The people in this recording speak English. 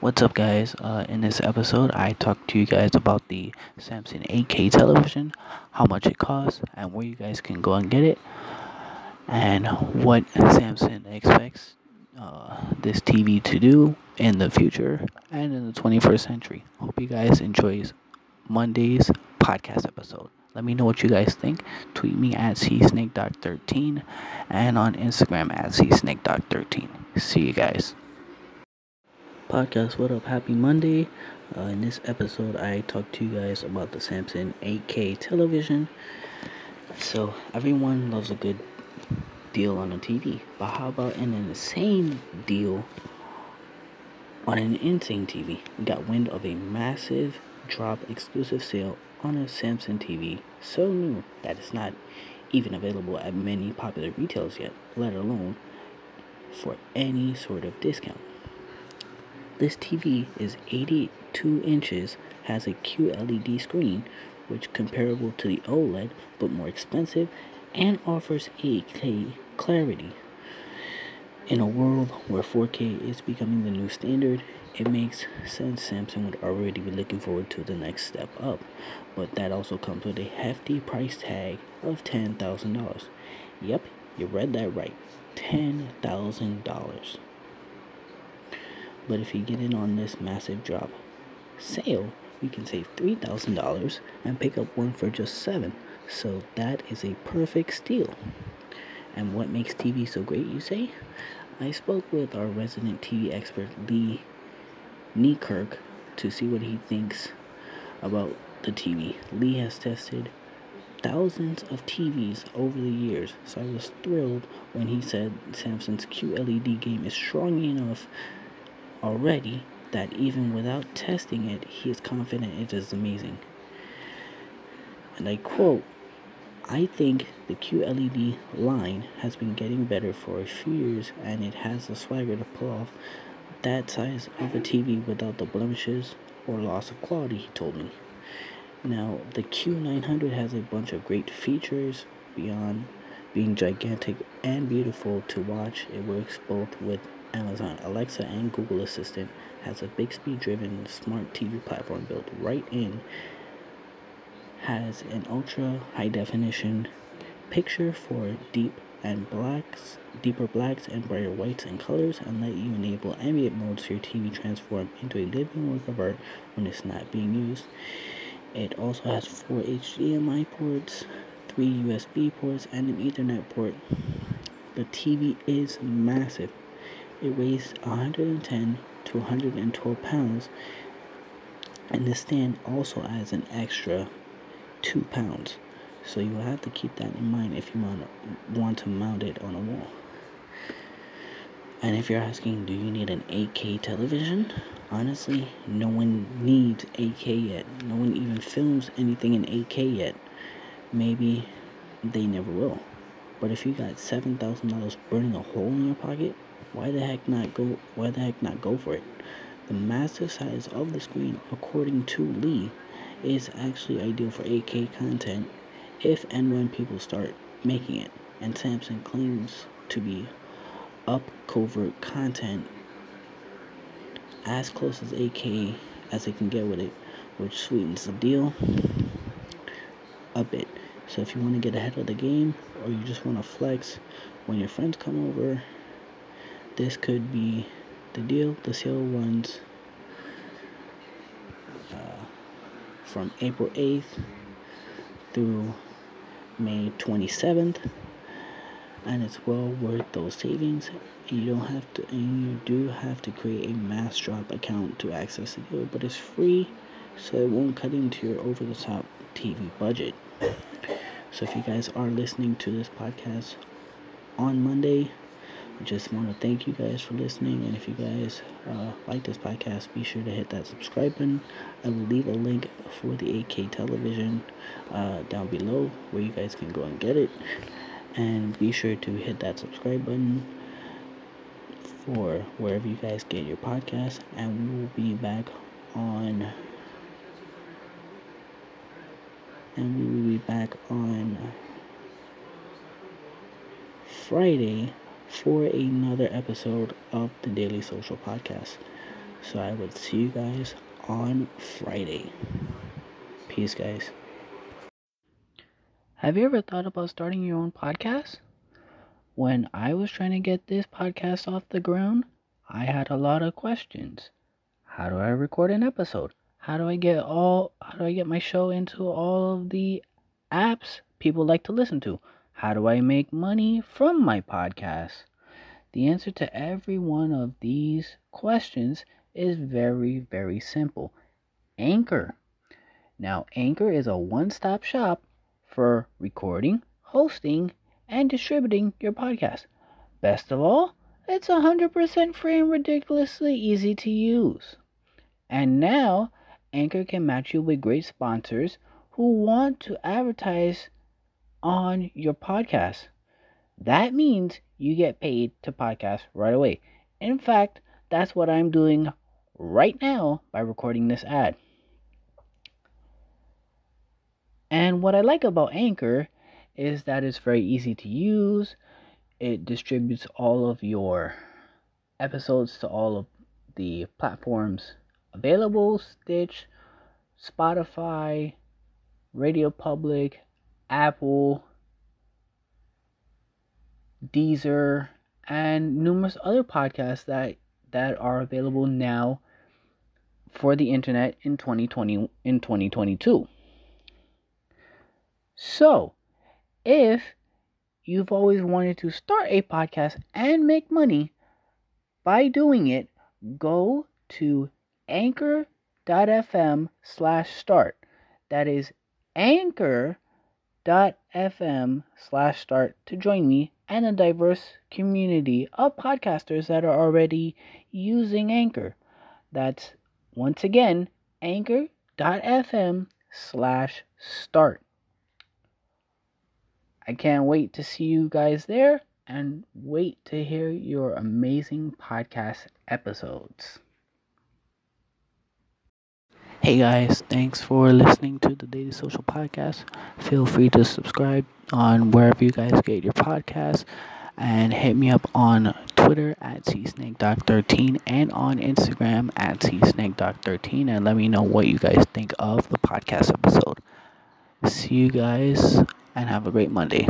What's up, guys? Uh, in this episode, I talked to you guys about the Samsung 8K television, how much it costs, and where you guys can go and get it, and what Samsung expects uh, this TV to do in the future and in the 21st century. Hope you guys enjoy Monday's podcast episode. Let me know what you guys think. Tweet me at csnakedoc13 and on Instagram at csnakedoc13. See you guys. Podcast, what up? Happy Monday. Uh, in this episode, I talked to you guys about the Samsung 8K television. So, everyone loves a good deal on a TV, but how about an insane deal on an insane TV? We got wind of a massive drop exclusive sale on a Samsung TV so new that it's not even available at many popular retailers yet, let alone for any sort of discount. This TV is 82 inches, has a QLED screen, which comparable to the OLED but more expensive, and offers 8K clarity. In a world where 4K is becoming the new standard, it makes sense Samsung would already be looking forward to the next step up, but that also comes with a hefty price tag of $10,000. Yep, you read that right. $10,000. But if you get in on this Massdrop sale, you can save $3,000 and pick up one for just 7. So that is a perfect steal. And what makes TV so great, you say? I spoke with our resident TV expert Lee Neikirk to see what he thinks about the TV. Lee has tested thousands of TVs over the years, so I was thrilled when he said Samsung's QLED game is strong enough already that even without testing it, he is confident it is amazing. And I quote, I think the QLED line has been getting better for a few years and it has the swagger to pull off that size of a TV without the blemishes or loss of quality, he told me. Now, the Q900 has a bunch of great features beyond being gigantic and beautiful to watch. It works both with Amazon Alexa and Google Assistant, has a Bixby driven smart TV platform built right in, has an ultra high definition picture for deep and blacks, deeper blacks and brighter whites and colors, and let you enable ambient mode so your TV transform into a living work of art when it's not being used. It also has four HDMI ports, three USB ports, and an Ethernet port. The TV is massive. It weighs 110 to 112 pounds, and the stand also adds an extra 2 pounds. So you have to keep that in mind if you want to, want to mount it on a wall. And if you're asking, do you need an 8K television? Honestly, no one needs 8K yet. No one even films anything in 8K yet. Maybe they never will. But if you got $7,000 burning a hole in your pocket, why the heck not go why the heck not go for it? The massive size of the screen, according to Lee, is actually ideal for 8K content if and when people start making it. And Samsung claims to be up covert content as close as 8K as it can get with it, which sweetens the deal a bit. So if you want to get ahead of the game or you just want to flex when your friends come over, this could be the deal. The sale runs uh, from April 8th through May 27th, and it's well worth those savings. You don't have to, and you do have to create a Massdrop account to access the deal, but it's free, so it won't cut into your over-the-top TV budget. So if you guys are listening to this podcast on Monday, just want to thank you guys for listening. And if you guys uh, like this podcast, be sure to hit that subscribe button. I will leave a link for the 8K television uh, down below where you guys can go and get it. And be sure to hit that subscribe button for wherever you guys get your podcast. And we will be back on. And we will be back on Friday for another episode of the Daily Social Podcast. So I would see you guys on Friday. Peace, guys. Have you ever thought about starting your own podcast? When I was trying to get this podcast off the ground, I had a lot of questions. How do I record an episode? How do I get all how do I get my show into all of the apps people like to listen to? How do I make money from my podcast? The answer to every one of these questions is very, very simple Anchor. Now, Anchor is a one stop shop for recording, hosting, and distributing your podcast. Best of all, it's 100% free and ridiculously easy to use. And now, Anchor can match you with great sponsors who want to advertise on your podcast. That means you get paid to podcast right away. In fact, that's what I'm doing right now by recording this ad. And what I like about Anchor is that it's very easy to use. It distributes all of your episodes to all of the platforms available Stitch, Spotify, Radio Public, Apple, Deezer, and numerous other podcasts that that are available now for the internet in 2020 in 2022. So, if you've always wanted to start a podcast and make money by doing it, go to anchor.fm slash start. That is anchor.fm slash start to join me and a diverse community of podcasters that are already using Anchor. That's once again anchor.fm slash start. I can't wait to see you guys there and wait to hear your amazing podcast episodes. Hey guys, thanks for listening to the Daily Social Podcast. Feel free to subscribe on wherever you guys get your podcasts and hit me up on Twitter at csnakedoc13 and on Instagram at csnakedoc13 and let me know what you guys think of the podcast episode. See you guys and have a great Monday.